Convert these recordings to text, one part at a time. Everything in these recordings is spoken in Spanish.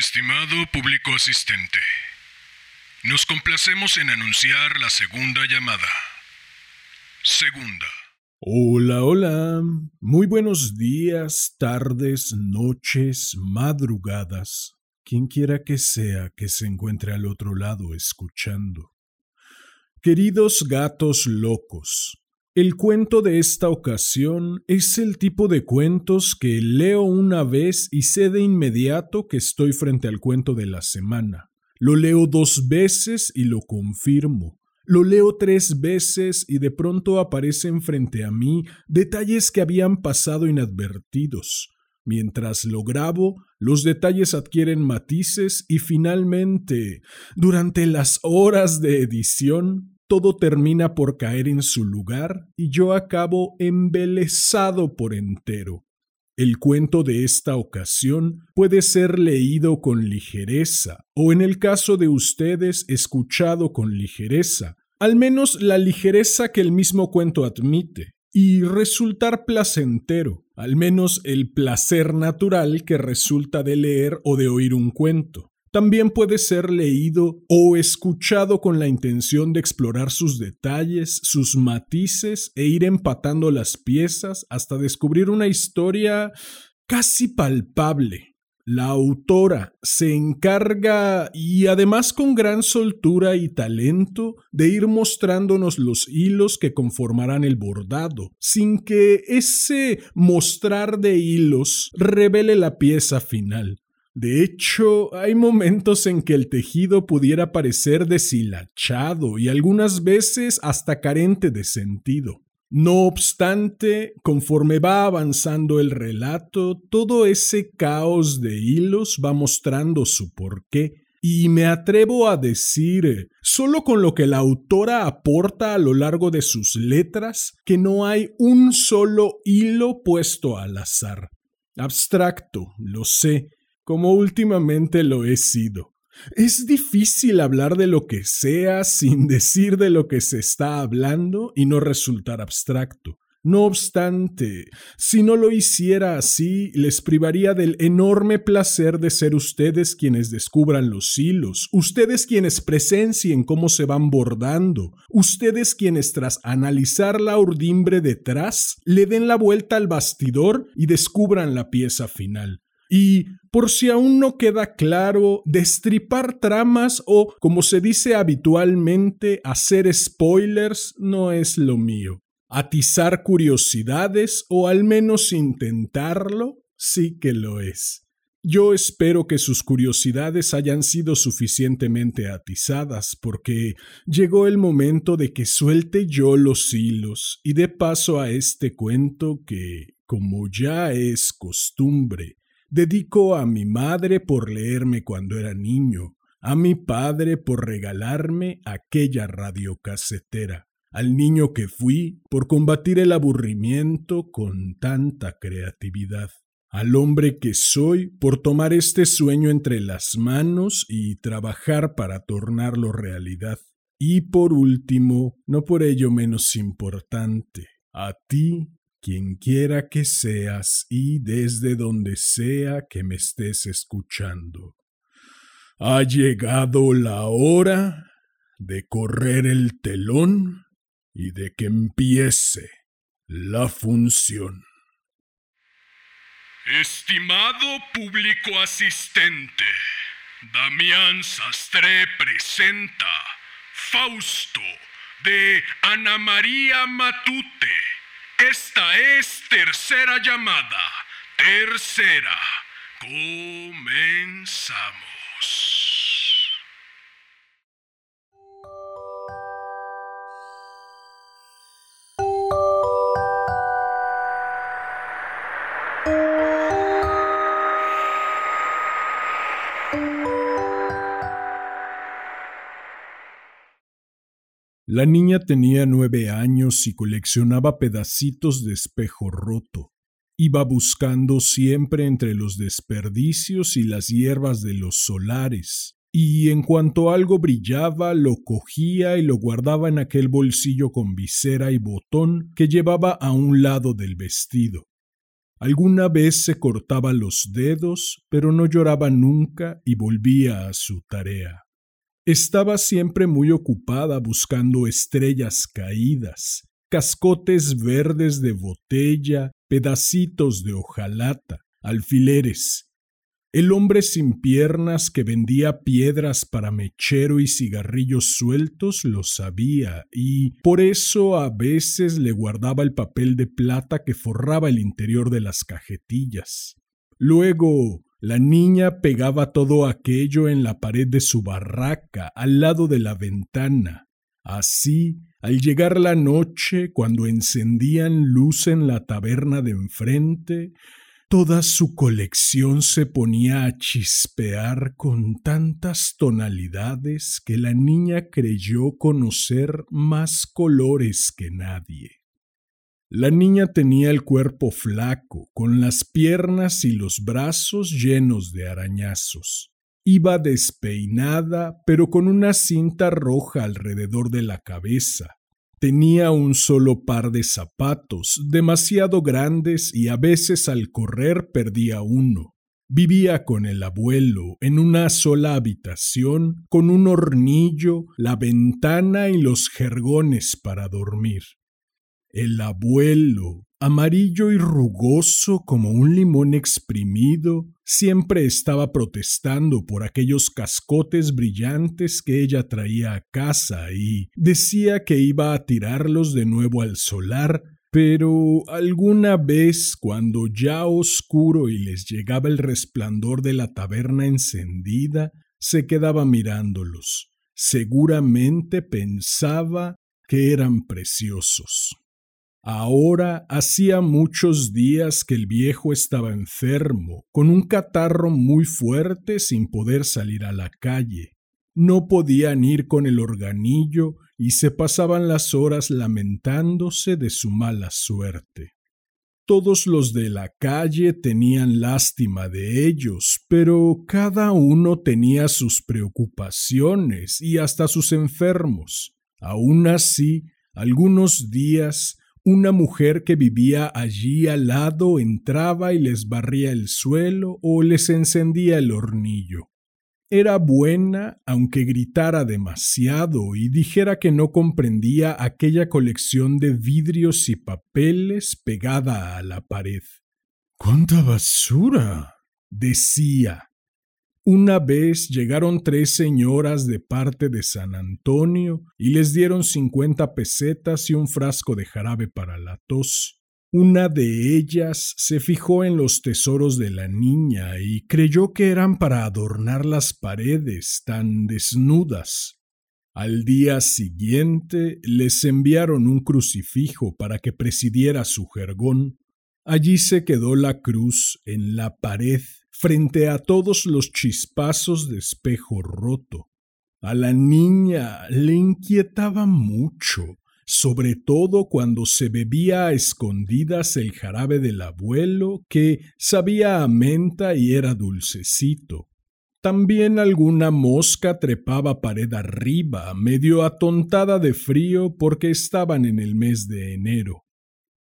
Estimado público asistente, nos complacemos en anunciar la segunda llamada. Segunda. Hola, hola. Muy buenos días, tardes, noches, madrugadas. Quien quiera que sea que se encuentre al otro lado escuchando. Queridos gatos locos, el cuento de esta ocasión es el tipo de cuentos que leo una vez y sé de inmediato que estoy frente al cuento de la semana. Lo leo dos veces y lo confirmo. Lo leo tres veces y de pronto aparecen frente a mí detalles que habían pasado inadvertidos. Mientras lo grabo, los detalles adquieren matices y finalmente, durante las horas de edición, todo termina por caer en su lugar y yo acabo embelesado por entero. El cuento de esta ocasión puede ser leído con ligereza, o en el caso de ustedes, escuchado con ligereza, al menos la ligereza que el mismo cuento admite, y resultar placentero, al menos el placer natural que resulta de leer o de oír un cuento. También puede ser leído o escuchado con la intención de explorar sus detalles, sus matices e ir empatando las piezas hasta descubrir una historia casi palpable. La autora se encarga, y además con gran soltura y talento, de ir mostrándonos los hilos que conformarán el bordado, sin que ese mostrar de hilos revele la pieza final. De hecho, hay momentos en que el tejido pudiera parecer deshilachado y algunas veces hasta carente de sentido. No obstante, conforme va avanzando el relato, todo ese caos de hilos va mostrando su porqué, y me atrevo a decir, solo con lo que la autora aporta a lo largo de sus letras, que no hay un solo hilo puesto al azar. Abstracto, lo sé, como últimamente lo he sido. Es difícil hablar de lo que sea sin decir de lo que se está hablando y no resultar abstracto. No obstante, si no lo hiciera así, les privaría del enorme placer de ser ustedes quienes descubran los hilos, ustedes quienes presencien cómo se van bordando, ustedes quienes tras analizar la urdimbre detrás, le den la vuelta al bastidor y descubran la pieza final. Y por si aún no queda claro, destripar tramas o, como se dice habitualmente, hacer spoilers no es lo mío. Atizar curiosidades o al menos intentarlo sí que lo es. Yo espero que sus curiosidades hayan sido suficientemente atizadas, porque llegó el momento de que suelte yo los hilos y dé paso a este cuento que, como ya es costumbre, Dedico a mi madre por leerme cuando era niño, a mi padre por regalarme aquella radiocasetera, al niño que fui por combatir el aburrimiento con tanta creatividad, al hombre que soy por tomar este sueño entre las manos y trabajar para tornarlo realidad. Y por último, no por ello menos importante, a ti quien quiera que seas y desde donde sea que me estés escuchando. Ha llegado la hora de correr el telón y de que empiece la función. Estimado público asistente, Damián Sastre presenta Fausto de Ana María Matute esta es tercera llamada. Tercera. Comenzamos. La niña tenía nueve años y coleccionaba pedacitos de espejo roto. Iba buscando siempre entre los desperdicios y las hierbas de los solares, y en cuanto algo brillaba lo cogía y lo guardaba en aquel bolsillo con visera y botón que llevaba a un lado del vestido. Alguna vez se cortaba los dedos, pero no lloraba nunca y volvía a su tarea. Estaba siempre muy ocupada buscando estrellas caídas, cascotes verdes de botella, pedacitos de hojalata, alfileres, el hombre sin piernas que vendía piedras para mechero y cigarrillos sueltos lo sabía, y por eso a veces le guardaba el papel de plata que forraba el interior de las cajetillas. Luego, la niña pegaba todo aquello en la pared de su barraca, al lado de la ventana. Así, al llegar la noche, cuando encendían luz en la taberna de enfrente, Toda su colección se ponía a chispear con tantas tonalidades que la niña creyó conocer más colores que nadie. La niña tenía el cuerpo flaco, con las piernas y los brazos llenos de arañazos. Iba despeinada, pero con una cinta roja alrededor de la cabeza, Tenía un solo par de zapatos, demasiado grandes y a veces al correr perdía uno. Vivía con el abuelo en una sola habitación, con un hornillo, la ventana y los jergones para dormir. El abuelo, amarillo y rugoso como un limón exprimido, siempre estaba protestando por aquellos cascotes brillantes que ella traía a casa y decía que iba a tirarlos de nuevo al solar, pero alguna vez cuando ya oscuro y les llegaba el resplandor de la taberna encendida, se quedaba mirándolos. Seguramente pensaba que eran preciosos. Ahora hacía muchos días que el viejo estaba enfermo, con un catarro muy fuerte sin poder salir a la calle. No podían ir con el organillo y se pasaban las horas lamentándose de su mala suerte. Todos los de la calle tenían lástima de ellos, pero cada uno tenía sus preocupaciones y hasta sus enfermos. Aun así, algunos días una mujer que vivía allí al lado entraba y les barría el suelo o les encendía el hornillo. Era buena, aunque gritara demasiado y dijera que no comprendía aquella colección de vidrios y papeles pegada a la pared. ¡Cuánta basura! decía, una vez llegaron tres señoras de parte de San Antonio y les dieron cincuenta pesetas y un frasco de jarabe para la tos. Una de ellas se fijó en los tesoros de la niña y creyó que eran para adornar las paredes tan desnudas. Al día siguiente les enviaron un crucifijo para que presidiera su jergón. Allí se quedó la cruz en la pared frente a todos los chispazos de espejo roto. A la niña le inquietaba mucho, sobre todo cuando se bebía a escondidas el jarabe del abuelo, que sabía a menta y era dulcecito. También alguna mosca trepaba pared arriba, medio atontada de frío porque estaban en el mes de enero.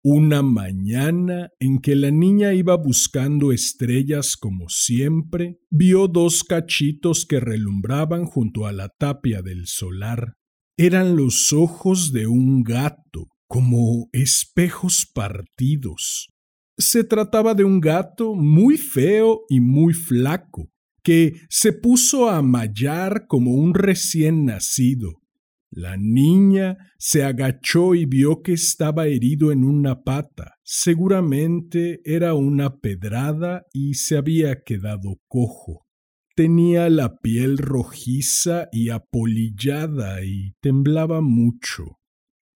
Una mañana en que la niña iba buscando estrellas como siempre, vio dos cachitos que relumbraban junto a la tapia del solar. Eran los ojos de un gato, como espejos partidos. Se trataba de un gato muy feo y muy flaco, que se puso a mallar como un recién nacido. La niña se agachó y vio que estaba herido en una pata. Seguramente era una pedrada y se había quedado cojo. Tenía la piel rojiza y apolillada y temblaba mucho.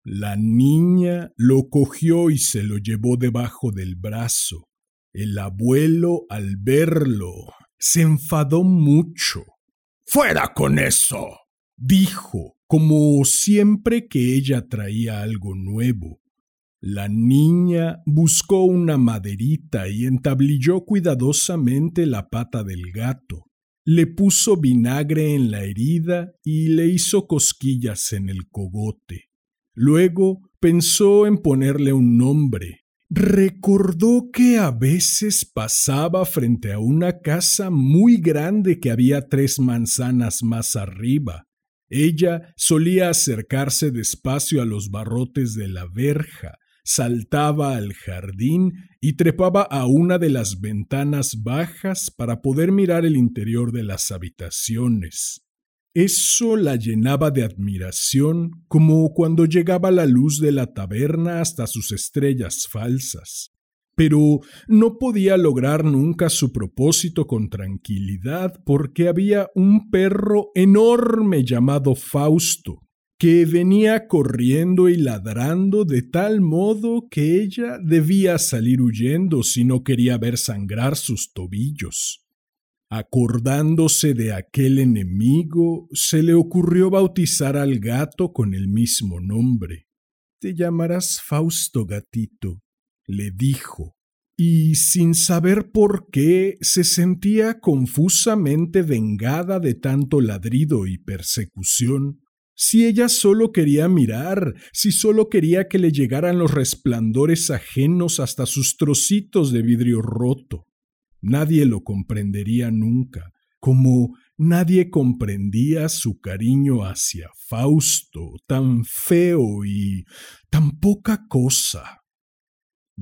La niña lo cogió y se lo llevó debajo del brazo. El abuelo, al verlo, se enfadó mucho. ¡Fuera con eso! dijo como siempre que ella traía algo nuevo. La niña buscó una maderita y entablilló cuidadosamente la pata del gato. Le puso vinagre en la herida y le hizo cosquillas en el cogote. Luego pensó en ponerle un nombre Recordó que a veces pasaba frente a una casa muy grande que había tres manzanas más arriba. Ella solía acercarse despacio a los barrotes de la verja, saltaba al jardín y trepaba a una de las ventanas bajas para poder mirar el interior de las habitaciones. Eso la llenaba de admiración, como cuando llegaba la luz de la taberna hasta sus estrellas falsas. Pero no podía lograr nunca su propósito con tranquilidad porque había un perro enorme llamado Fausto, que venía corriendo y ladrando de tal modo que ella debía salir huyendo si no quería ver sangrar sus tobillos. Acordándose de aquel enemigo, se le ocurrió bautizar al gato con el mismo nombre. Te llamarás Fausto gatito, le dijo, y sin saber por qué se sentía confusamente vengada de tanto ladrido y persecución. Si ella solo quería mirar, si solo quería que le llegaran los resplandores ajenos hasta sus trocitos de vidrio roto. Nadie lo comprendería nunca, como nadie comprendía su cariño hacia Fausto, tan feo y tan poca cosa.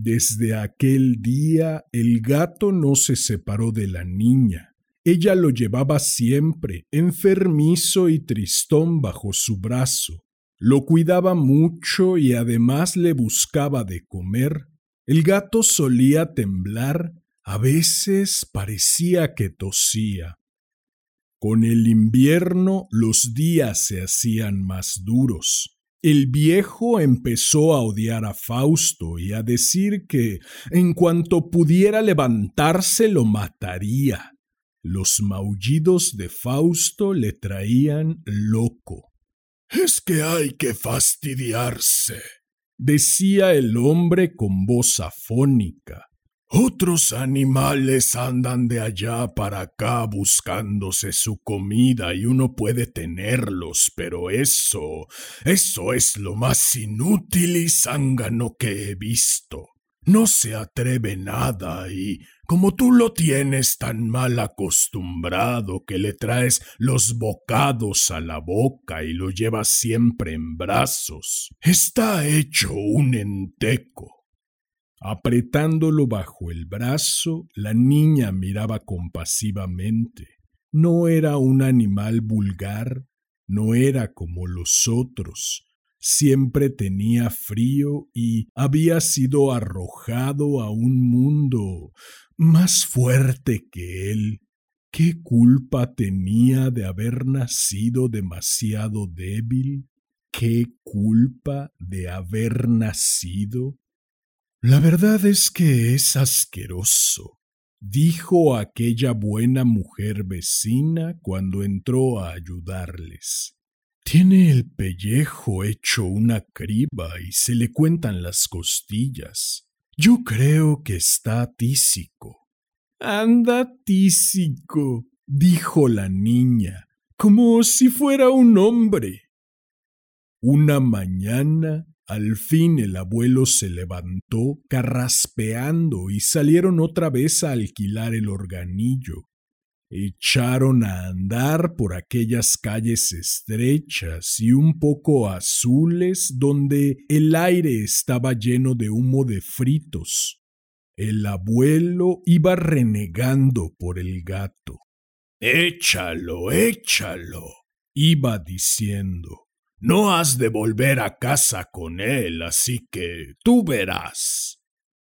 Desde aquel día el gato no se separó de la niña. Ella lo llevaba siempre, enfermizo y tristón bajo su brazo. Lo cuidaba mucho y además le buscaba de comer. El gato solía temblar a veces parecía que tosía. Con el invierno los días se hacían más duros. El viejo empezó a odiar a Fausto y a decir que en cuanto pudiera levantarse lo mataría. Los maullidos de Fausto le traían loco. Es que hay que fastidiarse, decía el hombre con voz afónica. Otros animales andan de allá para acá buscándose su comida y uno puede tenerlos, pero eso, eso es lo más inútil y zángano que he visto. No se atreve nada y, como tú lo tienes tan mal acostumbrado que le traes los bocados a la boca y lo llevas siempre en brazos, está hecho un enteco. Apretándolo bajo el brazo, la niña miraba compasivamente. No era un animal vulgar, no era como los otros. Siempre tenía frío y había sido arrojado a un mundo más fuerte que él. ¿Qué culpa tenía de haber nacido demasiado débil? ¿Qué culpa de haber nacido la verdad es que es asqueroso, dijo aquella buena mujer vecina cuando entró a ayudarles. Tiene el pellejo hecho una criba y se le cuentan las costillas. Yo creo que está tísico. Anda tísico, dijo la niña, como si fuera un hombre. Una mañana al fin el abuelo se levantó carraspeando y salieron otra vez a alquilar el organillo. Echaron a andar por aquellas calles estrechas y un poco azules donde el aire estaba lleno de humo de fritos. El abuelo iba renegando por el gato. Échalo, échalo, iba diciendo. No has de volver a casa con él, así que tú verás.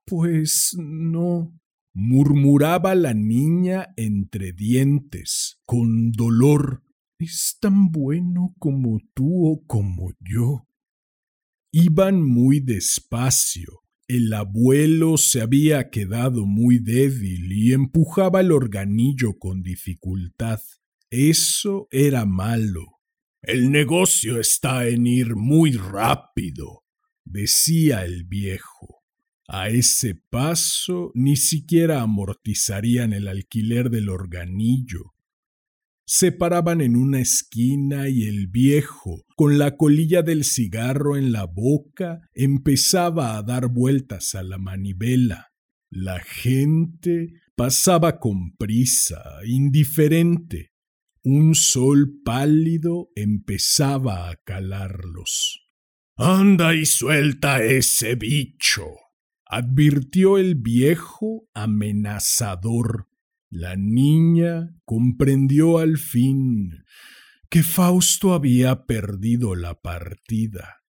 Pues no, murmuraba la niña entre dientes, con dolor. Es tan bueno como tú o como yo. Iban muy despacio. El abuelo se había quedado muy débil y empujaba el organillo con dificultad. Eso era malo. El negocio está en ir muy rápido, decía el viejo. A ese paso ni siquiera amortizarían el alquiler del organillo. se paraban en una esquina y el viejo, con la colilla del cigarro en la boca, empezaba a dar vueltas a la manivela. La gente pasaba con prisa, indiferente. Un sol pálido empezaba a calarlos. Anda y suelta ese bicho, advirtió el viejo amenazador. La niña comprendió al fin que Fausto había perdido la partida.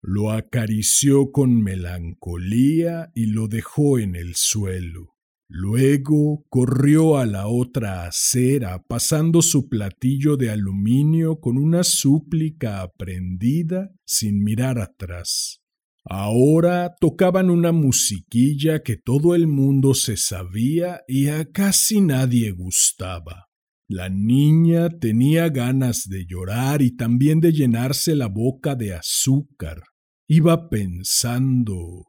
Lo acarició con melancolía y lo dejó en el suelo. Luego corrió a la otra acera, pasando su platillo de aluminio con una súplica aprendida sin mirar atrás. Ahora tocaban una musiquilla que todo el mundo se sabía y a casi nadie gustaba. La niña tenía ganas de llorar y también de llenarse la boca de azúcar. Iba pensando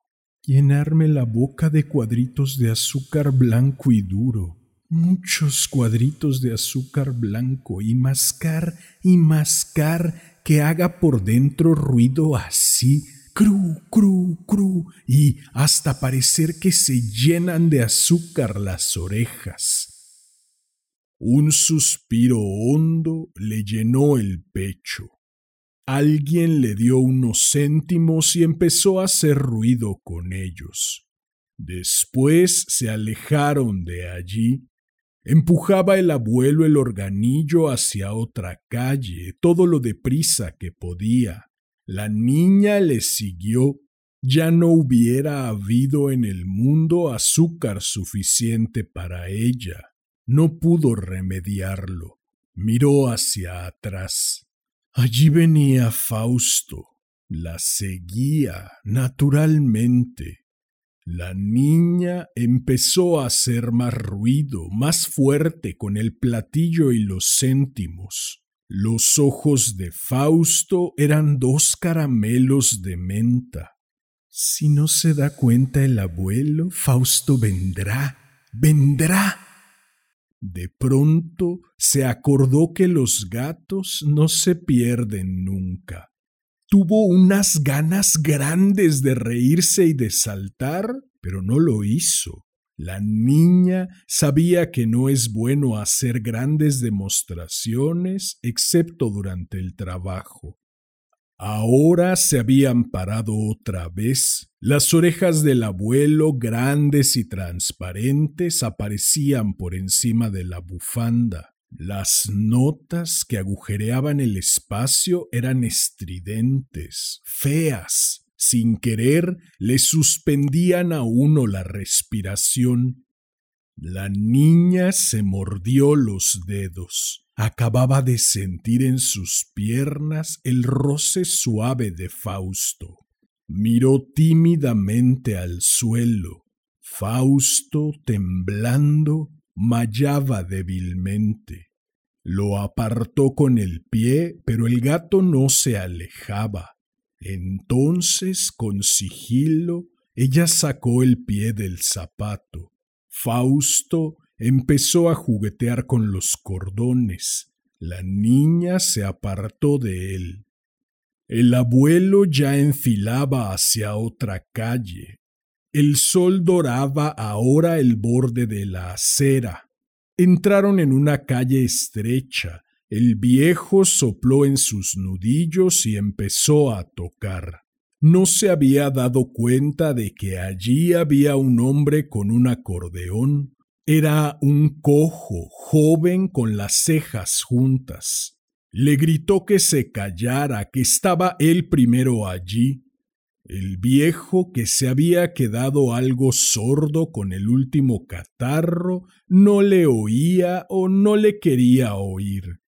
llenarme la boca de cuadritos de azúcar blanco y duro, muchos cuadritos de azúcar blanco y mascar y mascar que haga por dentro ruido así cru, cru, cru, y hasta parecer que se llenan de azúcar las orejas. Un suspiro hondo le llenó el pecho. Alguien le dio unos céntimos y empezó a hacer ruido con ellos. Después se alejaron de allí. Empujaba el abuelo el organillo hacia otra calle, todo lo deprisa que podía. La niña le siguió. Ya no hubiera habido en el mundo azúcar suficiente para ella. No pudo remediarlo. Miró hacia atrás. Allí venía Fausto. La seguía naturalmente. La niña empezó a hacer más ruido, más fuerte con el platillo y los céntimos. Los ojos de Fausto eran dos caramelos de menta. Si no se da cuenta el abuelo, Fausto vendrá, vendrá. De pronto se acordó que los gatos no se pierden nunca. Tuvo unas ganas grandes de reírse y de saltar, pero no lo hizo. La niña sabía que no es bueno hacer grandes demostraciones excepto durante el trabajo. Ahora se habían parado otra vez. Las orejas del abuelo, grandes y transparentes, aparecían por encima de la bufanda. Las notas que agujereaban el espacio eran estridentes, feas, sin querer le suspendían a uno la respiración. La niña se mordió los dedos. Acababa de sentir en sus piernas el roce suave de Fausto. Miró tímidamente al suelo. Fausto, temblando, mallaba débilmente. Lo apartó con el pie, pero el gato no se alejaba. Entonces, con sigilo, ella sacó el pie del zapato. Fausto empezó a juguetear con los cordones. La niña se apartó de él. El abuelo ya enfilaba hacia otra calle. El sol doraba ahora el borde de la acera. Entraron en una calle estrecha, el viejo sopló en sus nudillos y empezó a tocar. No se había dado cuenta de que allí había un hombre con un acordeón. Era un cojo, joven con las cejas juntas. Le gritó que se callara, que estaba él primero allí. El viejo, que se había quedado algo sordo con el último catarro, no le oía o no le quería oír.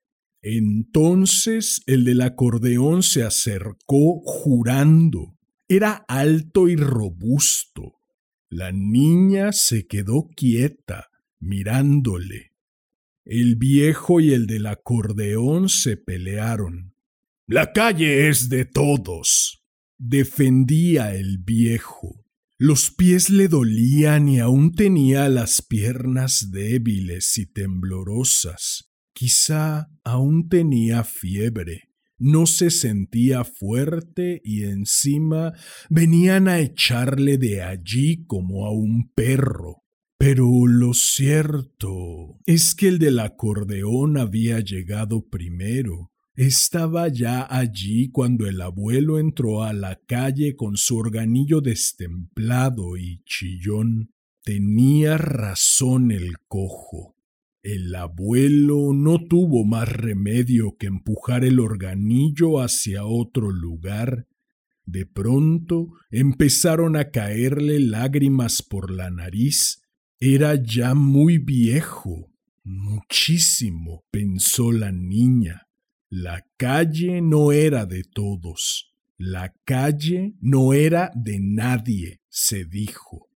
Entonces el del acordeón se acercó jurando. Era alto y robusto. La niña se quedó quieta, mirándole. El viejo y el del acordeón se pelearon. La calle es de todos, defendía el viejo. Los pies le dolían y aún tenía las piernas débiles y temblorosas. Quizá aún tenía fiebre, no se sentía fuerte y encima venían a echarle de allí como a un perro. Pero lo cierto es que el del acordeón había llegado primero. Estaba ya allí cuando el abuelo entró a la calle con su organillo destemplado y chillón. Tenía razón el cojo. El abuelo no tuvo más remedio que empujar el organillo hacia otro lugar. De pronto empezaron a caerle lágrimas por la nariz era ya muy viejo, muchísimo, pensó la niña. La calle no era de todos. La calle no era de nadie, se dijo.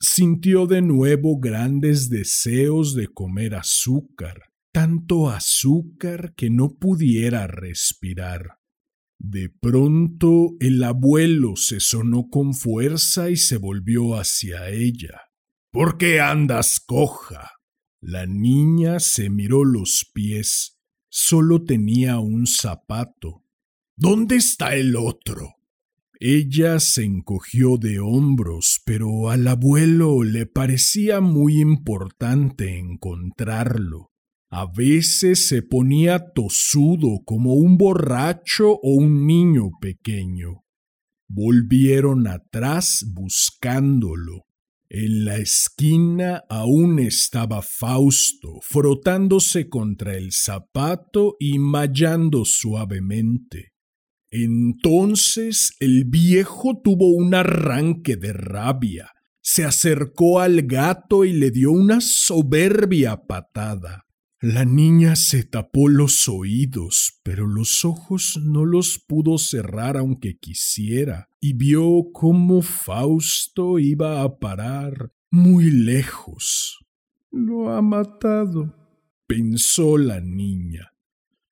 Sintió de nuevo grandes deseos de comer azúcar, tanto azúcar que no pudiera respirar. De pronto el abuelo se sonó con fuerza y se volvió hacia ella. ¿Por qué andas coja? La niña se miró los pies. Solo tenía un zapato. ¿Dónde está el otro? Ella se encogió de hombros, pero al abuelo le parecía muy importante encontrarlo. A veces se ponía tosudo como un borracho o un niño pequeño. Volvieron atrás buscándolo. En la esquina aún estaba Fausto, frotándose contra el zapato y mallando suavemente. Entonces el viejo tuvo un arranque de rabia, se acercó al gato y le dio una soberbia patada. La niña se tapó los oídos, pero los ojos no los pudo cerrar aunque quisiera, y vio cómo Fausto iba a parar muy lejos. Lo ha matado, pensó la niña.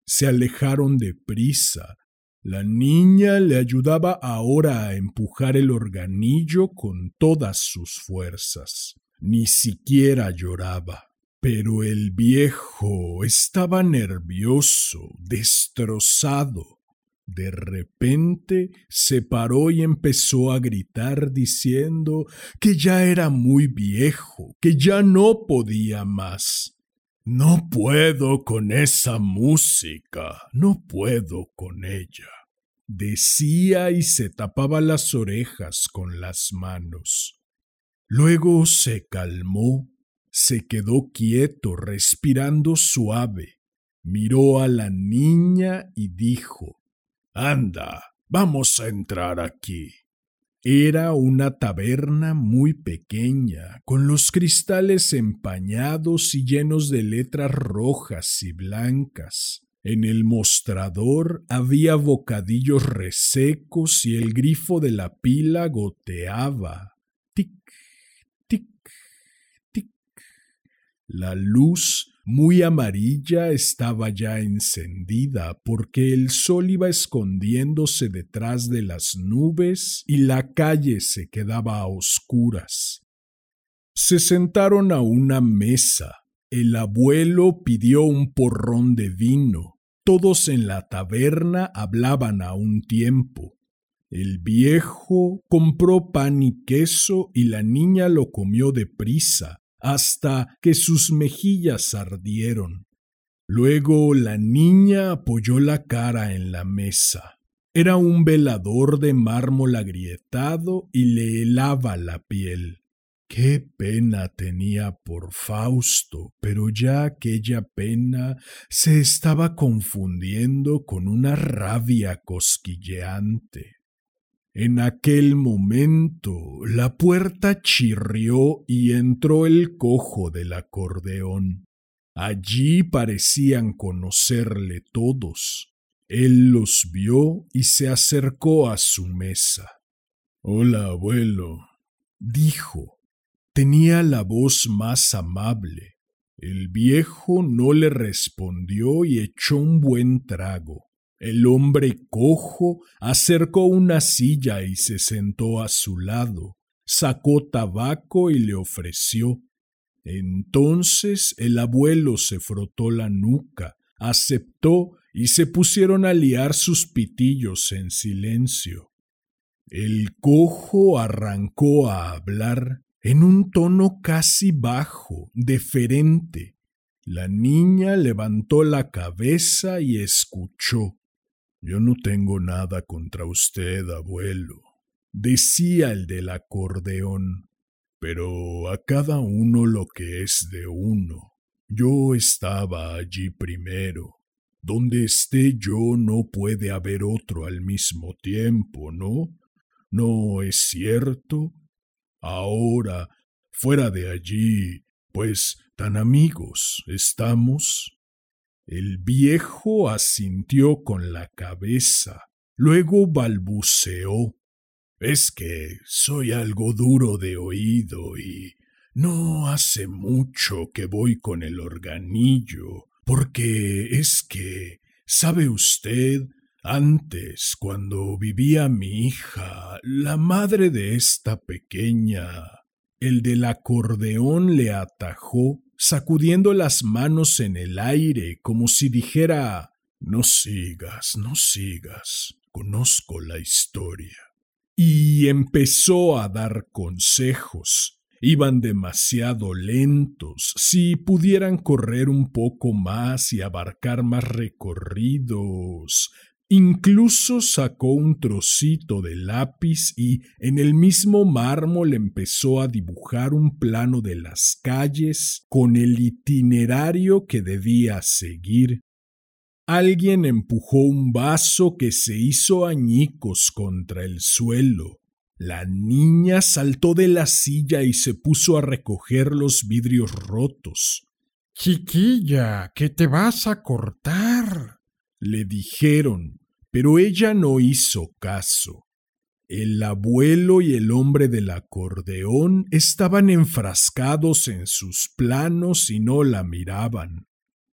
Se alejaron deprisa. La niña le ayudaba ahora a empujar el organillo con todas sus fuerzas. Ni siquiera lloraba. Pero el viejo estaba nervioso, destrozado. De repente se paró y empezó a gritar diciendo que ya era muy viejo, que ya no podía más. No puedo con esa música, no puedo con ella. Decía y se tapaba las orejas con las manos. Luego se calmó se quedó quieto, respirando suave. Miró a la niña y dijo, Anda, vamos a entrar aquí. Era una taberna muy pequeña, con los cristales empañados y llenos de letras rojas y blancas. En el mostrador había bocadillos resecos y el grifo de la pila goteaba. La luz muy amarilla estaba ya encendida porque el sol iba escondiéndose detrás de las nubes y la calle se quedaba a oscuras. Se sentaron a una mesa. El abuelo pidió un porrón de vino. Todos en la taberna hablaban a un tiempo. El viejo compró pan y queso y la niña lo comió deprisa, hasta que sus mejillas ardieron. Luego la niña apoyó la cara en la mesa. Era un velador de mármol agrietado y le helaba la piel. Qué pena tenía por Fausto, pero ya aquella pena se estaba confundiendo con una rabia cosquilleante. En aquel momento la puerta chirrió y entró el cojo del acordeón. Allí parecían conocerle todos. Él los vio y se acercó a su mesa. Hola, abuelo, dijo. Tenía la voz más amable. El viejo no le respondió y echó un buen trago. El hombre cojo acercó una silla y se sentó a su lado, sacó tabaco y le ofreció. Entonces el abuelo se frotó la nuca, aceptó y se pusieron a liar sus pitillos en silencio. El cojo arrancó a hablar en un tono casi bajo, deferente. La niña levantó la cabeza y escuchó. Yo no tengo nada contra usted, abuelo, decía el del acordeón, pero a cada uno lo que es de uno. Yo estaba allí primero. Donde esté yo no puede haber otro al mismo tiempo, ¿no? ¿No es cierto? Ahora, fuera de allí, pues tan amigos estamos. El viejo asintió con la cabeza, luego balbuceó. Es que soy algo duro de oído y no hace mucho que voy con el organillo, porque es que, ¿sabe usted? Antes, cuando vivía mi hija, la madre de esta pequeña, el del acordeón le atajó, sacudiendo las manos en el aire como si dijera No sigas, no sigas, conozco la historia. Y empezó a dar consejos, Iban demasiado lentos. Si pudieran correr un poco más y abarcar más recorridos. Incluso sacó un trocito de lápiz y en el mismo mármol empezó a dibujar un plano de las calles con el itinerario que debía seguir. Alguien empujó un vaso que se hizo añicos contra el suelo. La niña saltó de la silla y se puso a recoger los vidrios rotos. Chiquilla, que te vas a cortar, le dijeron, pero ella no hizo caso. El abuelo y el hombre del acordeón estaban enfrascados en sus planos y no la miraban.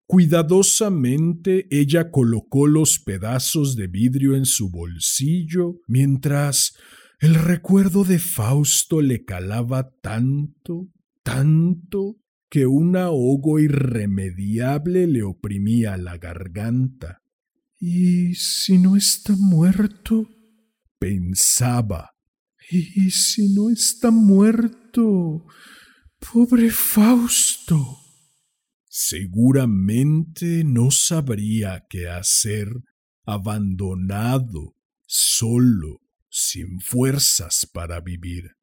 Cuidadosamente ella colocó los pedazos de vidrio en su bolsillo mientras el recuerdo de Fausto le calaba tanto, tanto, que un ahogo irremediable le oprimía la garganta. ¿Y si no está muerto? pensaba. ¿Y si no está muerto? Pobre Fausto. Seguramente no sabría qué hacer, abandonado, solo, sin fuerzas para vivir.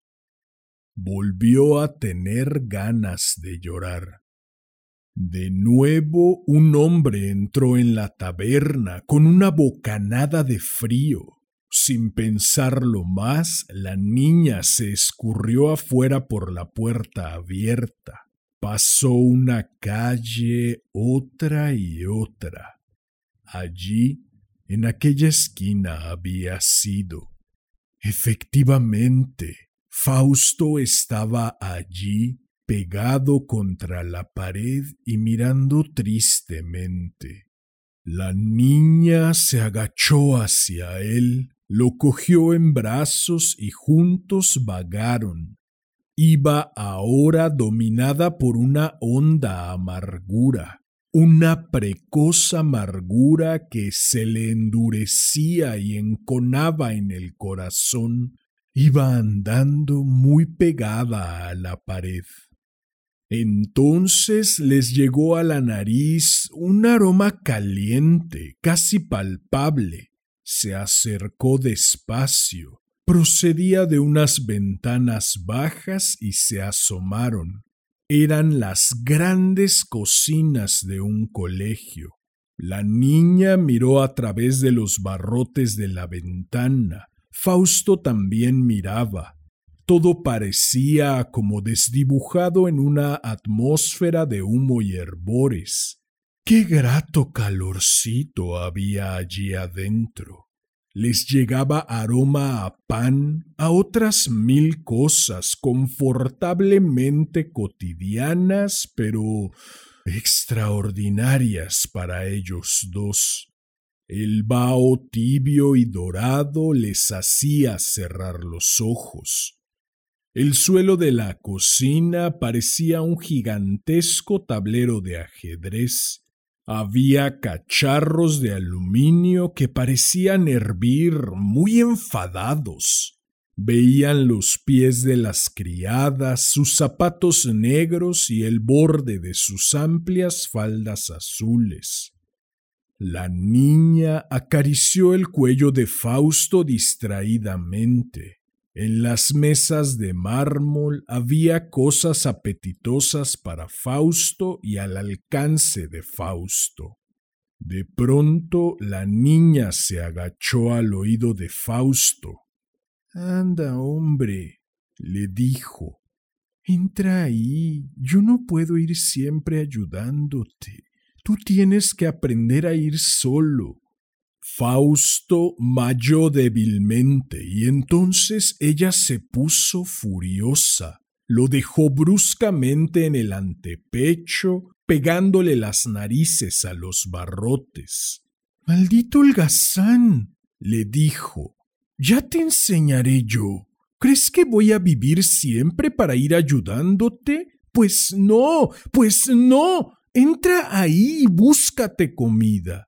Volvió a tener ganas de llorar. De nuevo un hombre entró en la taberna con una bocanada de frío. Sin pensarlo más, la niña se escurrió afuera por la puerta abierta. Pasó una calle, otra y otra. Allí, en aquella esquina había sido. Efectivamente, Fausto estaba allí, pegado contra la pared y mirando tristemente. La niña se agachó hacia él, lo cogió en brazos y juntos vagaron. Iba ahora dominada por una honda amargura una precoz amargura que se le endurecía y enconaba en el corazón, iba andando muy pegada a la pared. Entonces les llegó a la nariz un aroma caliente, casi palpable. Se acercó despacio, procedía de unas ventanas bajas y se asomaron eran las grandes cocinas de un colegio. La niña miró a través de los barrotes de la ventana. Fausto también miraba. Todo parecía como desdibujado en una atmósfera de humo y herbores. Qué grato calorcito había allí adentro les llegaba aroma a pan, a otras mil cosas confortablemente cotidianas, pero extraordinarias para ellos dos. El vaho tibio y dorado les hacía cerrar los ojos. El suelo de la cocina parecía un gigantesco tablero de ajedrez. Había cacharros de aluminio que parecían hervir muy enfadados. Veían los pies de las criadas, sus zapatos negros y el borde de sus amplias faldas azules. La niña acarició el cuello de Fausto distraídamente. En las mesas de mármol había cosas apetitosas para Fausto y al alcance de Fausto. De pronto la niña se agachó al oído de Fausto. Anda, hombre, le dijo. Entra ahí. Yo no puedo ir siempre ayudándote. Tú tienes que aprender a ir solo. Fausto mayó débilmente y entonces ella se puso furiosa. Lo dejó bruscamente en el antepecho, pegándole las narices a los barrotes. Maldito holgazán, le dijo. Ya te enseñaré yo. ¿Crees que voy a vivir siempre para ir ayudándote? Pues no, pues no. Entra ahí y búscate comida.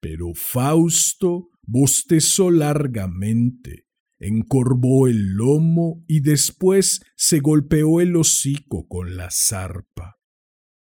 Pero Fausto bostezó largamente, encorvó el lomo y después se golpeó el hocico con la zarpa.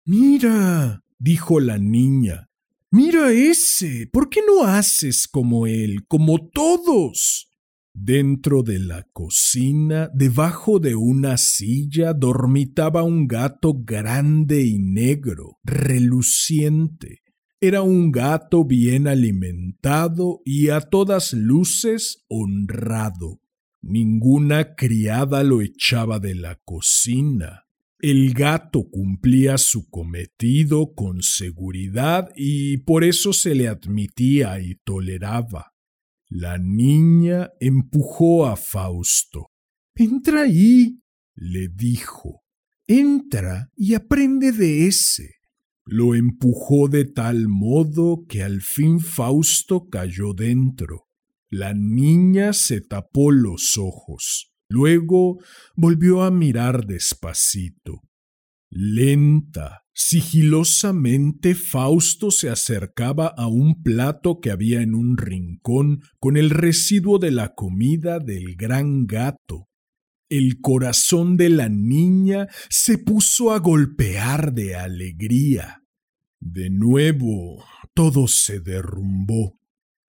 Mira, dijo la niña, mira ese, ¿por qué no haces como él, como todos? Dentro de la cocina, debajo de una silla, dormitaba un gato grande y negro, reluciente, era un gato bien alimentado y a todas luces honrado. Ninguna criada lo echaba de la cocina. El gato cumplía su cometido con seguridad y por eso se le admitía y toleraba. La niña empujó a Fausto. Entra ahí, le dijo. Entra y aprende de ese. Lo empujó de tal modo que al fin Fausto cayó dentro. La niña se tapó los ojos. Luego volvió a mirar despacito. Lenta, sigilosamente, Fausto se acercaba a un plato que había en un rincón con el residuo de la comida del gran gato. El corazón de la niña se puso a golpear de alegría. De nuevo todo se derrumbó.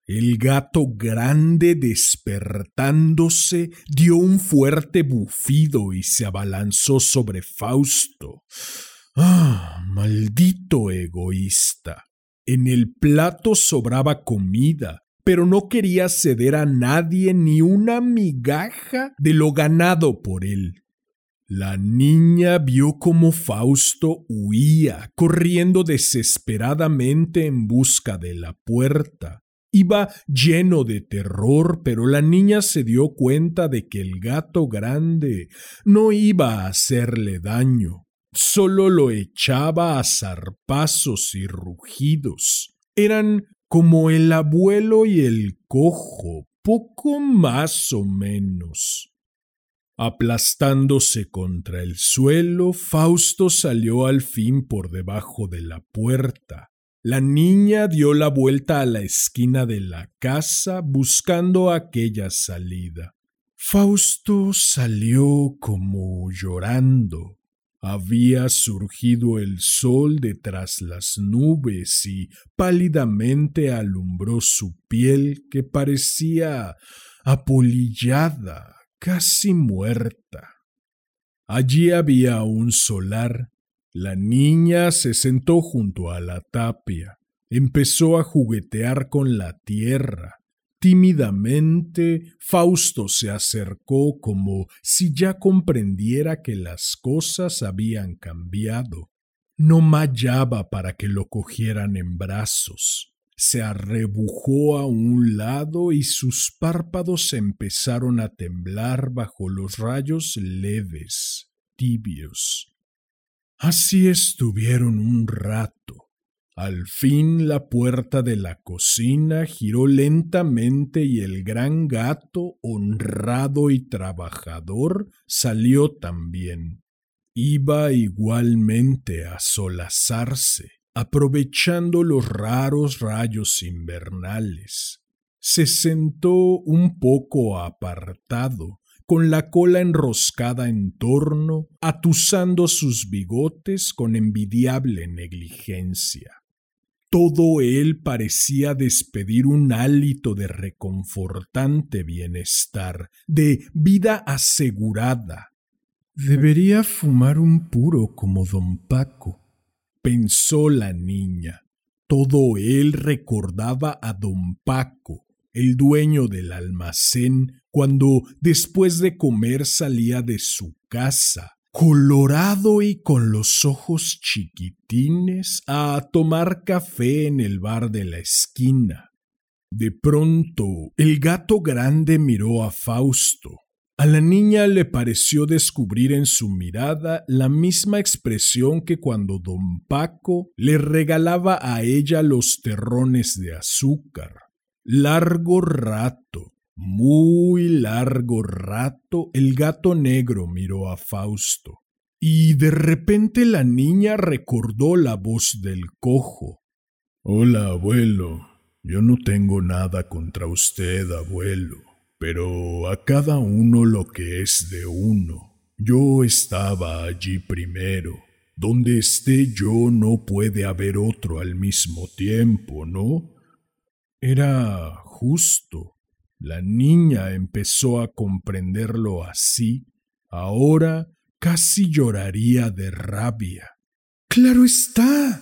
El gato grande despertándose dio un fuerte bufido y se abalanzó sobre Fausto. ¡Ah! Maldito egoísta. En el plato sobraba comida, pero no quería ceder a nadie ni una migaja de lo ganado por él. La niña vio cómo Fausto huía, corriendo desesperadamente en busca de la puerta. Iba lleno de terror, pero la niña se dio cuenta de que el gato grande no iba a hacerle daño, solo lo echaba a zarpazos y rugidos. Eran como el abuelo y el cojo, poco más o menos. Aplastándose contra el suelo, Fausto salió al fin por debajo de la puerta. La niña dio la vuelta a la esquina de la casa buscando aquella salida. Fausto salió como llorando. Había surgido el sol detrás las nubes y pálidamente alumbró su piel que parecía apolillada, casi muerta. Allí había un solar. La niña se sentó junto a la tapia, empezó a juguetear con la tierra, Tímidamente, Fausto se acercó como si ya comprendiera que las cosas habían cambiado. No mallaba para que lo cogieran en brazos. Se arrebujó a un lado y sus párpados empezaron a temblar bajo los rayos leves, tibios. Así estuvieron un rato Al fin la puerta de la cocina giró lentamente y el gran gato, honrado y trabajador, salió también. Iba igualmente a solazarse, aprovechando los raros rayos invernales. Se sentó un poco apartado, con la cola enroscada en torno, atusando sus bigotes con envidiable negligencia. Todo él parecía despedir un hálito de reconfortante bienestar, de vida asegurada. Debería fumar un puro como don Paco, pensó la niña. Todo él recordaba a don Paco, el dueño del almacén, cuando después de comer salía de su casa colorado y con los ojos chiquitines, a tomar café en el bar de la esquina. De pronto el gato grande miró a Fausto. A la niña le pareció descubrir en su mirada la misma expresión que cuando don Paco le regalaba a ella los terrones de azúcar. Largo rato, muy largo rato el gato negro miró a Fausto, y de repente la niña recordó la voz del cojo. Hola, abuelo. Yo no tengo nada contra usted, abuelo, pero a cada uno lo que es de uno. Yo estaba allí primero. Donde esté yo no puede haber otro al mismo tiempo, ¿no? Era justo, la niña empezó a comprenderlo así. Ahora casi lloraría de rabia. Claro está,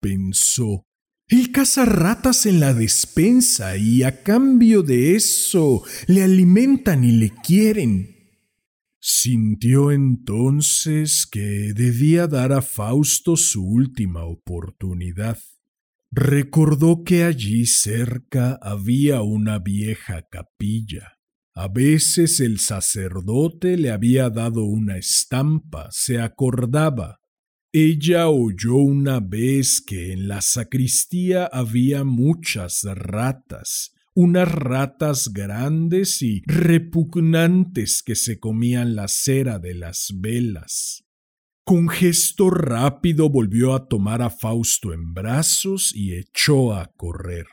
pensó. Él caza ratas en la despensa y a cambio de eso le alimentan y le quieren. Sintió entonces que debía dar a Fausto su última oportunidad. Recordó que allí cerca había una vieja capilla. A veces el sacerdote le había dado una estampa, se acordaba. Ella oyó una vez que en la sacristía había muchas ratas, unas ratas grandes y repugnantes que se comían la cera de las velas. Con gesto rápido volvió a tomar a Fausto en brazos y echó a correr.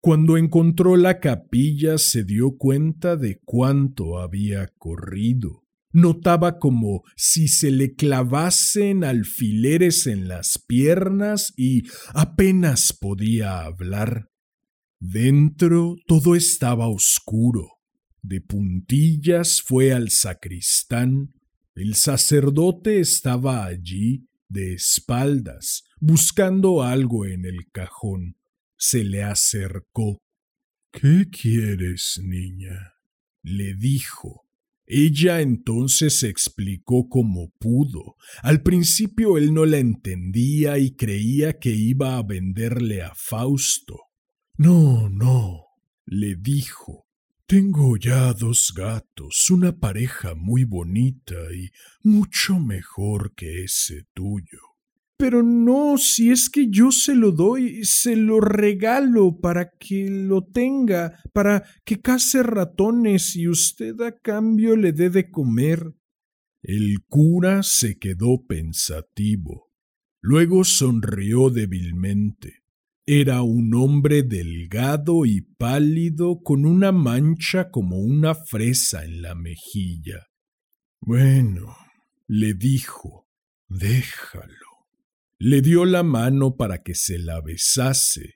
Cuando encontró la capilla se dio cuenta de cuánto había corrido. Notaba como si se le clavasen alfileres en las piernas y apenas podía hablar. Dentro todo estaba oscuro. De puntillas fue al sacristán, el sacerdote estaba allí de espaldas, buscando algo en el cajón. Se le acercó. ¿Qué quieres, niña? le dijo. Ella entonces explicó como pudo. Al principio él no la entendía y creía que iba a venderle a Fausto. No, no, le dijo. Tengo ya dos gatos, una pareja muy bonita y mucho mejor que ese tuyo. Pero no, si es que yo se lo doy, se lo regalo para que lo tenga, para que case ratones y usted a cambio le dé de comer. El cura se quedó pensativo. Luego sonrió débilmente. Era un hombre delgado y pálido con una mancha como una fresa en la mejilla. Bueno, le dijo, déjalo. Le dio la mano para que se la besase.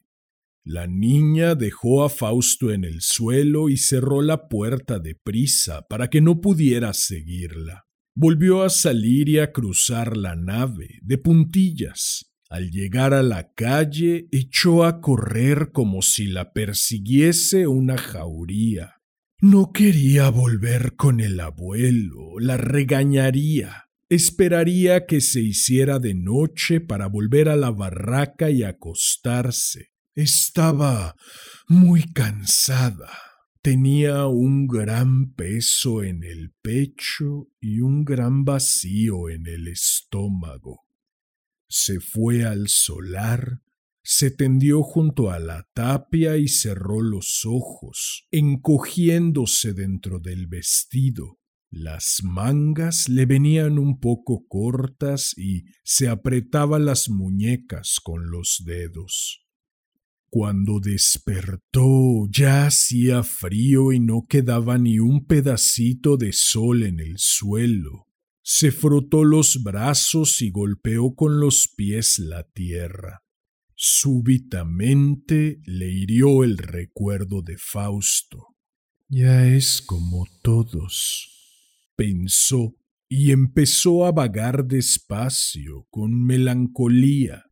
La niña dejó a Fausto en el suelo y cerró la puerta de prisa para que no pudiera seguirla. Volvió a salir y a cruzar la nave, de puntillas. Al llegar a la calle, echó a correr como si la persiguiese una jauría. No quería volver con el abuelo, la regañaría. Esperaría que se hiciera de noche para volver a la barraca y acostarse. Estaba muy cansada. Tenía un gran peso en el pecho y un gran vacío en el estómago se fue al solar Se tendió junto a la tapia y cerró los ojos, encogiéndose dentro del vestido. Las mangas le venían un poco cortas y se apretaba las muñecas con los dedos. Cuando despertó ya hacía frío y no quedaba ni un pedacito de sol en el suelo. Se frotó los brazos y golpeó con los pies la tierra. Súbitamente le hirió el recuerdo de Fausto. Ya es como todos, pensó, y empezó a vagar despacio, con melancolía.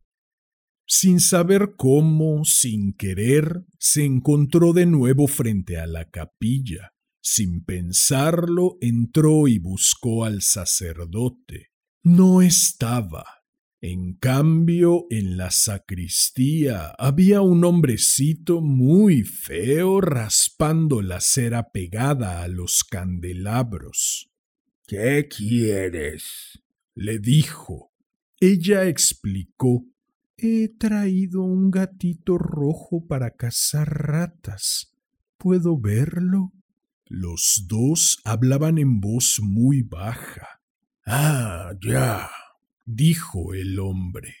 Sin saber cómo, sin querer, se encontró de nuevo frente a la capilla. Sin pensarlo, entró y buscó al sacerdote. No estaba. En cambio, en la sacristía había un hombrecito muy feo raspando la cera pegada a los candelabros. ¿Qué quieres? le dijo. Ella explicó. He traído un gatito rojo para cazar ratas. ¿Puedo verlo? Los dos hablaban en voz muy baja. Ah, ya, dijo el hombre,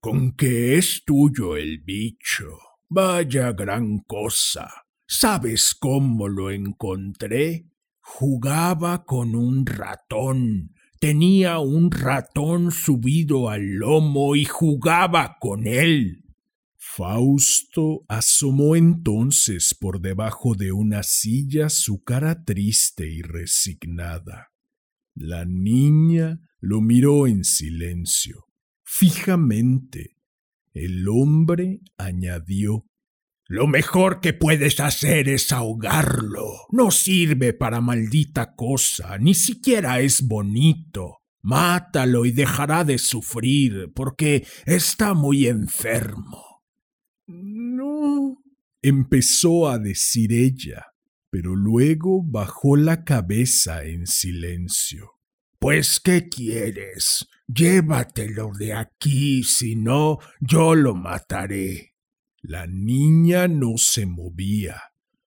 con que es tuyo el bicho. Vaya gran cosa. ¿Sabes cómo lo encontré? Jugaba con un ratón. Tenía un ratón subido al lomo y jugaba con él. Fausto asomó entonces por debajo de una silla su cara triste y resignada. La niña lo miró en silencio, fijamente. El hombre añadió Lo mejor que puedes hacer es ahogarlo. No sirve para maldita cosa, ni siquiera es bonito. Mátalo y dejará de sufrir, porque está muy enfermo. No. empezó a decir ella, pero luego bajó la cabeza en silencio. Pues, ¿qué quieres? Llévatelo de aquí, si no, yo lo mataré. La niña no se movía.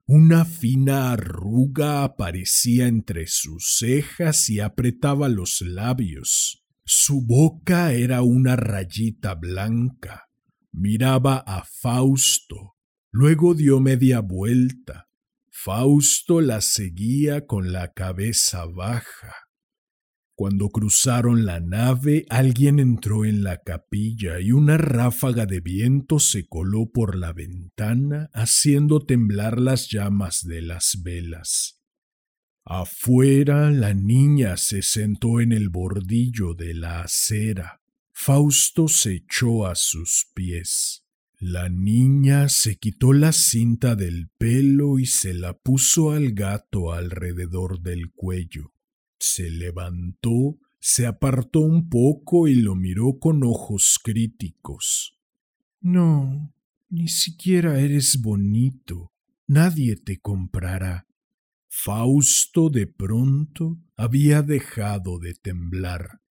Una fina arruga aparecía entre sus cejas y apretaba los labios. Su boca era una rayita blanca. Miraba a Fausto. Luego dio media vuelta. Fausto la seguía con la cabeza baja. Cuando cruzaron la nave, alguien entró en la capilla y una ráfaga de viento se coló por la ventana, haciendo temblar las llamas de las velas. Afuera la niña se sentó en el bordillo de la acera. Fausto se echó a sus pies. La niña se quitó la cinta del pelo y se la puso al gato alrededor del cuello. Se levantó, se apartó un poco y lo miró con ojos críticos. No, ni siquiera eres bonito. Nadie te comprará. Fausto de pronto había dejado de temblar.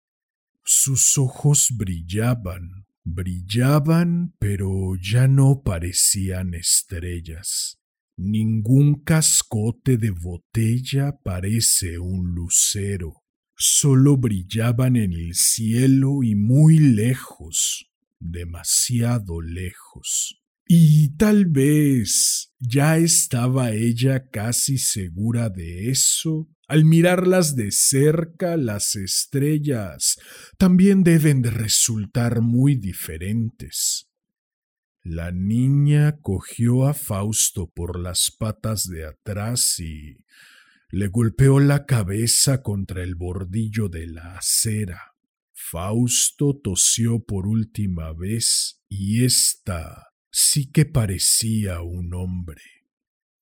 Sus ojos brillaban, brillaban, pero ya no parecían estrellas. Ningún cascote de botella parece un lucero. Solo brillaban en el cielo y muy lejos, demasiado lejos. Y tal vez ya estaba ella casi segura de eso. Al mirarlas de cerca, las estrellas también deben de resultar muy diferentes. La niña cogió a Fausto por las patas de atrás y le golpeó la cabeza contra el bordillo de la acera. Fausto tosió por última vez y ésta sí que parecía un hombre.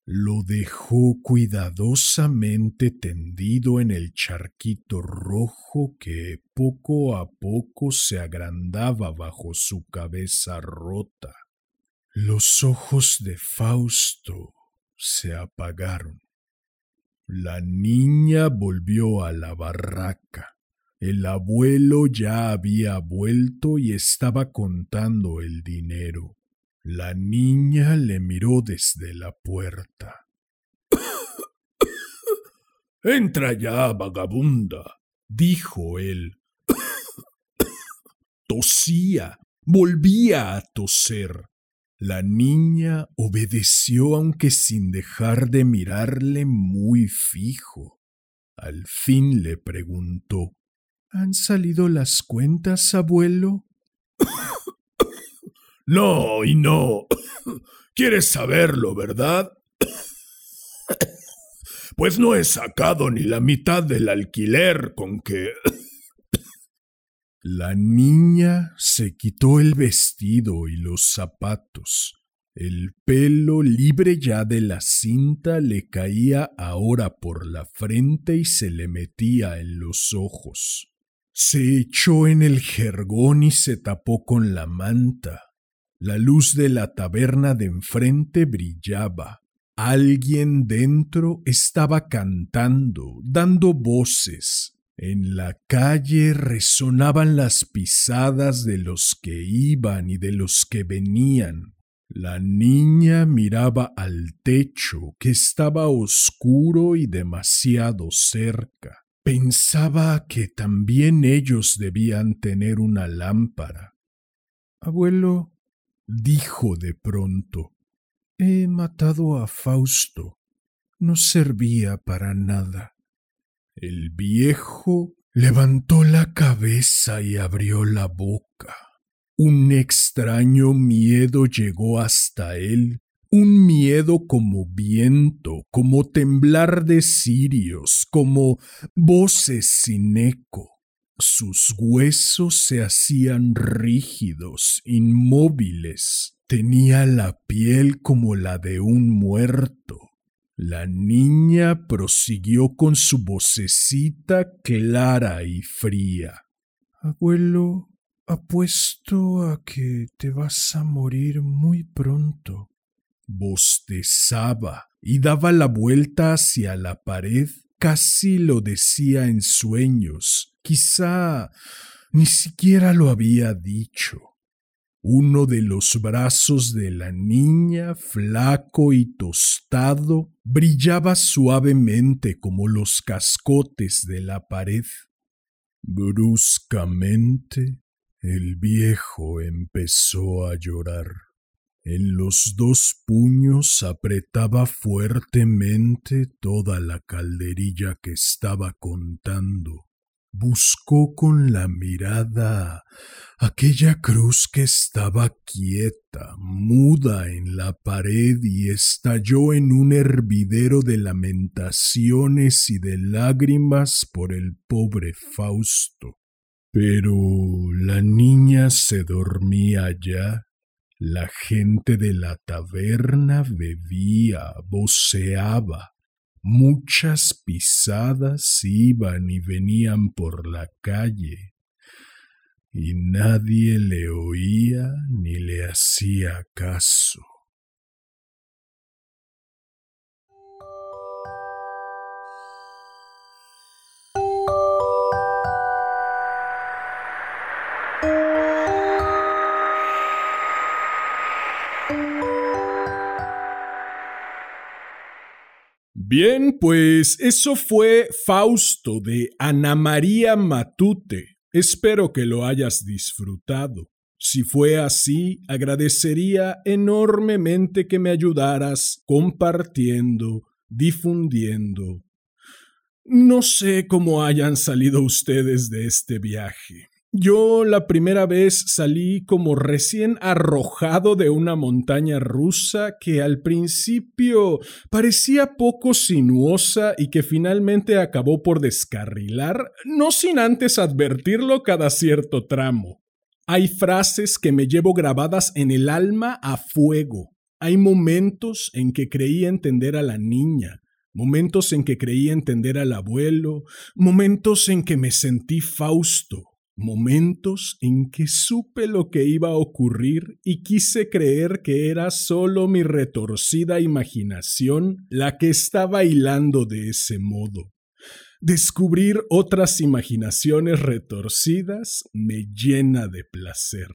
Lo dejó cuidadosamente tendido en el charquito rojo que poco a poco se agrandaba bajo su cabeza rota. Los ojos de Fausto se apagaron. La niña volvió a la barraca. El abuelo ya había vuelto y estaba contando el dinero. La niña le miró desde la puerta. Entra ya, vagabunda, dijo él. Tosía, volvía a toser. La niña obedeció aunque sin dejar de mirarle muy fijo. Al fin le preguntó ¿Han salido las cuentas, abuelo? No y no. ¿Quieres saberlo, verdad? Pues no he sacado ni la mitad del alquiler con que... La niña se quitó el vestido y los zapatos. El pelo libre ya de la cinta le caía ahora por la frente y se le metía en los ojos. Se echó en el jergón y se tapó con la manta. La luz de la taberna de enfrente brillaba. Alguien dentro estaba cantando, dando voces. En la calle resonaban las pisadas de los que iban y de los que venían. La niña miraba al techo, que estaba oscuro y demasiado cerca. Pensaba que también ellos debían tener una lámpara. Abuelo, dijo de pronto, he matado a Fausto. No servía para nada. El viejo levantó la cabeza y abrió la boca. Un extraño miedo llegó hasta él un miedo como viento, como temblar de cirios, como voces sin eco. Sus huesos se hacían rígidos, inmóviles. Tenía la piel como la de un muerto. La niña prosiguió con su vocecita clara y fría. Abuelo, apuesto a que te vas a morir muy pronto bostezaba y daba la vuelta hacia la pared, casi lo decía en sueños, quizá ni siquiera lo había dicho. Uno de los brazos de la niña, flaco y tostado, brillaba suavemente como los cascotes de la pared. Bruscamente el viejo empezó a llorar. En los dos puños apretaba fuertemente toda la calderilla que estaba contando. Buscó con la mirada aquella cruz que estaba quieta, muda en la pared y estalló en un hervidero de lamentaciones y de lágrimas por el pobre Fausto. Pero la niña se dormía ya la gente de la taberna bebía, voceaba, muchas pisadas iban y venían por la calle, y nadie le oía ni le hacía caso. Bien, pues eso fue Fausto de Ana María Matute. Espero que lo hayas disfrutado. Si fue así, agradecería enormemente que me ayudaras compartiendo, difundiendo. No sé cómo hayan salido ustedes de este viaje. Yo la primera vez salí como recién arrojado de una montaña rusa que al principio parecía poco sinuosa y que finalmente acabó por descarrilar, no sin antes advertirlo cada cierto tramo. Hay frases que me llevo grabadas en el alma a fuego. Hay momentos en que creí entender a la niña, momentos en que creí entender al abuelo, momentos en que me sentí Fausto momentos en que supe lo que iba a ocurrir y quise creer que era solo mi retorcida imaginación la que estaba hilando de ese modo. Descubrir otras imaginaciones retorcidas me llena de placer.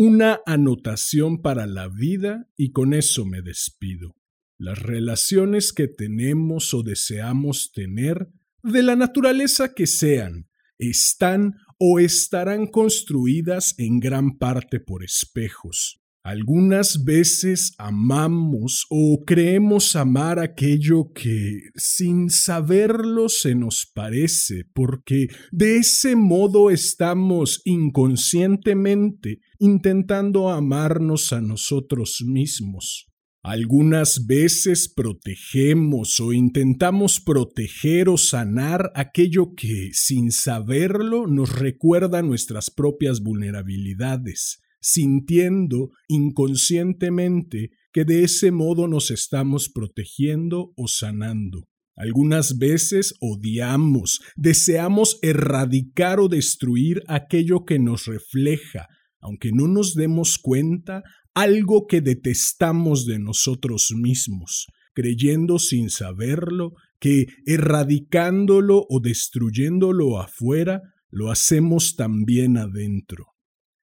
una anotación para la vida y con eso me despido. Las relaciones que tenemos o deseamos tener, de la naturaleza que sean, están o estarán construidas en gran parte por espejos. Algunas veces amamos o creemos amar aquello que sin saberlo se nos parece, porque de ese modo estamos inconscientemente intentando amarnos a nosotros mismos. Algunas veces protegemos o intentamos proteger o sanar aquello que, sin saberlo, nos recuerda nuestras propias vulnerabilidades, sintiendo inconscientemente que de ese modo nos estamos protegiendo o sanando. Algunas veces odiamos, deseamos erradicar o destruir aquello que nos refleja, aunque no nos demos cuenta, algo que detestamos de nosotros mismos, creyendo sin saberlo que erradicándolo o destruyéndolo afuera, lo hacemos también adentro.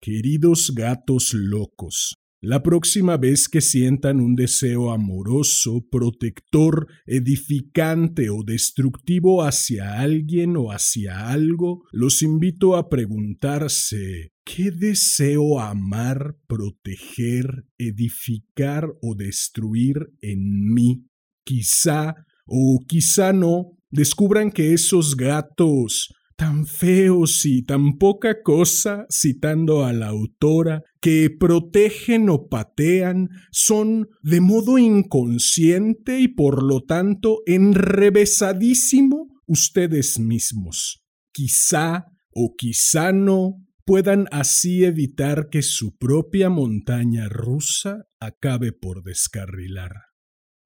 Queridos gatos locos, la próxima vez que sientan un deseo amoroso, protector, edificante o destructivo hacia alguien o hacia algo, los invito a preguntarse ¿qué deseo amar, proteger, edificar o destruir en mí? Quizá o quizá no, descubran que esos gatos tan feos y tan poca cosa, citando a la autora, que protegen o patean, son de modo inconsciente y por lo tanto enrevesadísimo ustedes mismos. Quizá o quizá no puedan así evitar que su propia montaña rusa acabe por descarrilar.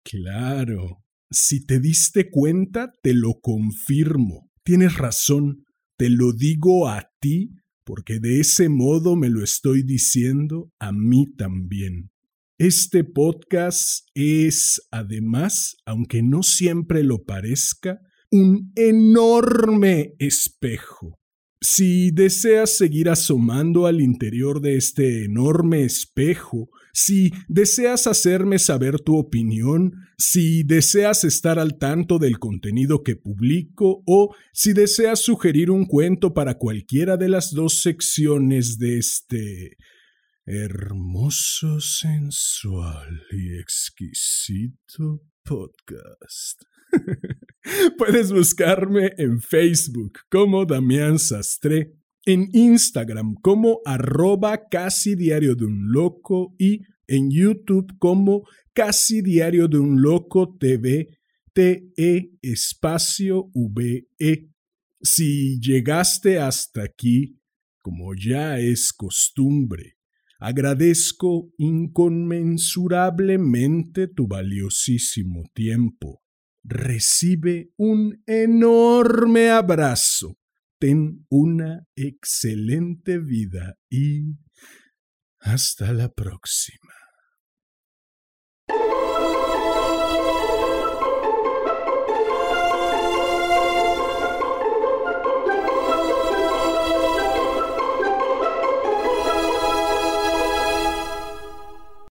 Claro, si te diste cuenta, te lo confirmo Tienes razón, te lo digo a ti porque de ese modo me lo estoy diciendo a mí también. Este podcast es, además, aunque no siempre lo parezca, un enorme espejo. Si deseas seguir asomando al interior de este enorme espejo, si deseas hacerme saber tu opinión, si deseas estar al tanto del contenido que publico o si deseas sugerir un cuento para cualquiera de las dos secciones de este hermoso, sensual y exquisito podcast. Puedes buscarme en Facebook como Damián Sastre, en Instagram como arroba casi diario de un loco y en YouTube como casi diario de un loco TV, TE espacio VE. Si llegaste hasta aquí, como ya es costumbre, agradezco inconmensurablemente tu valiosísimo tiempo recibe un enorme abrazo. Ten una excelente vida y hasta la próxima.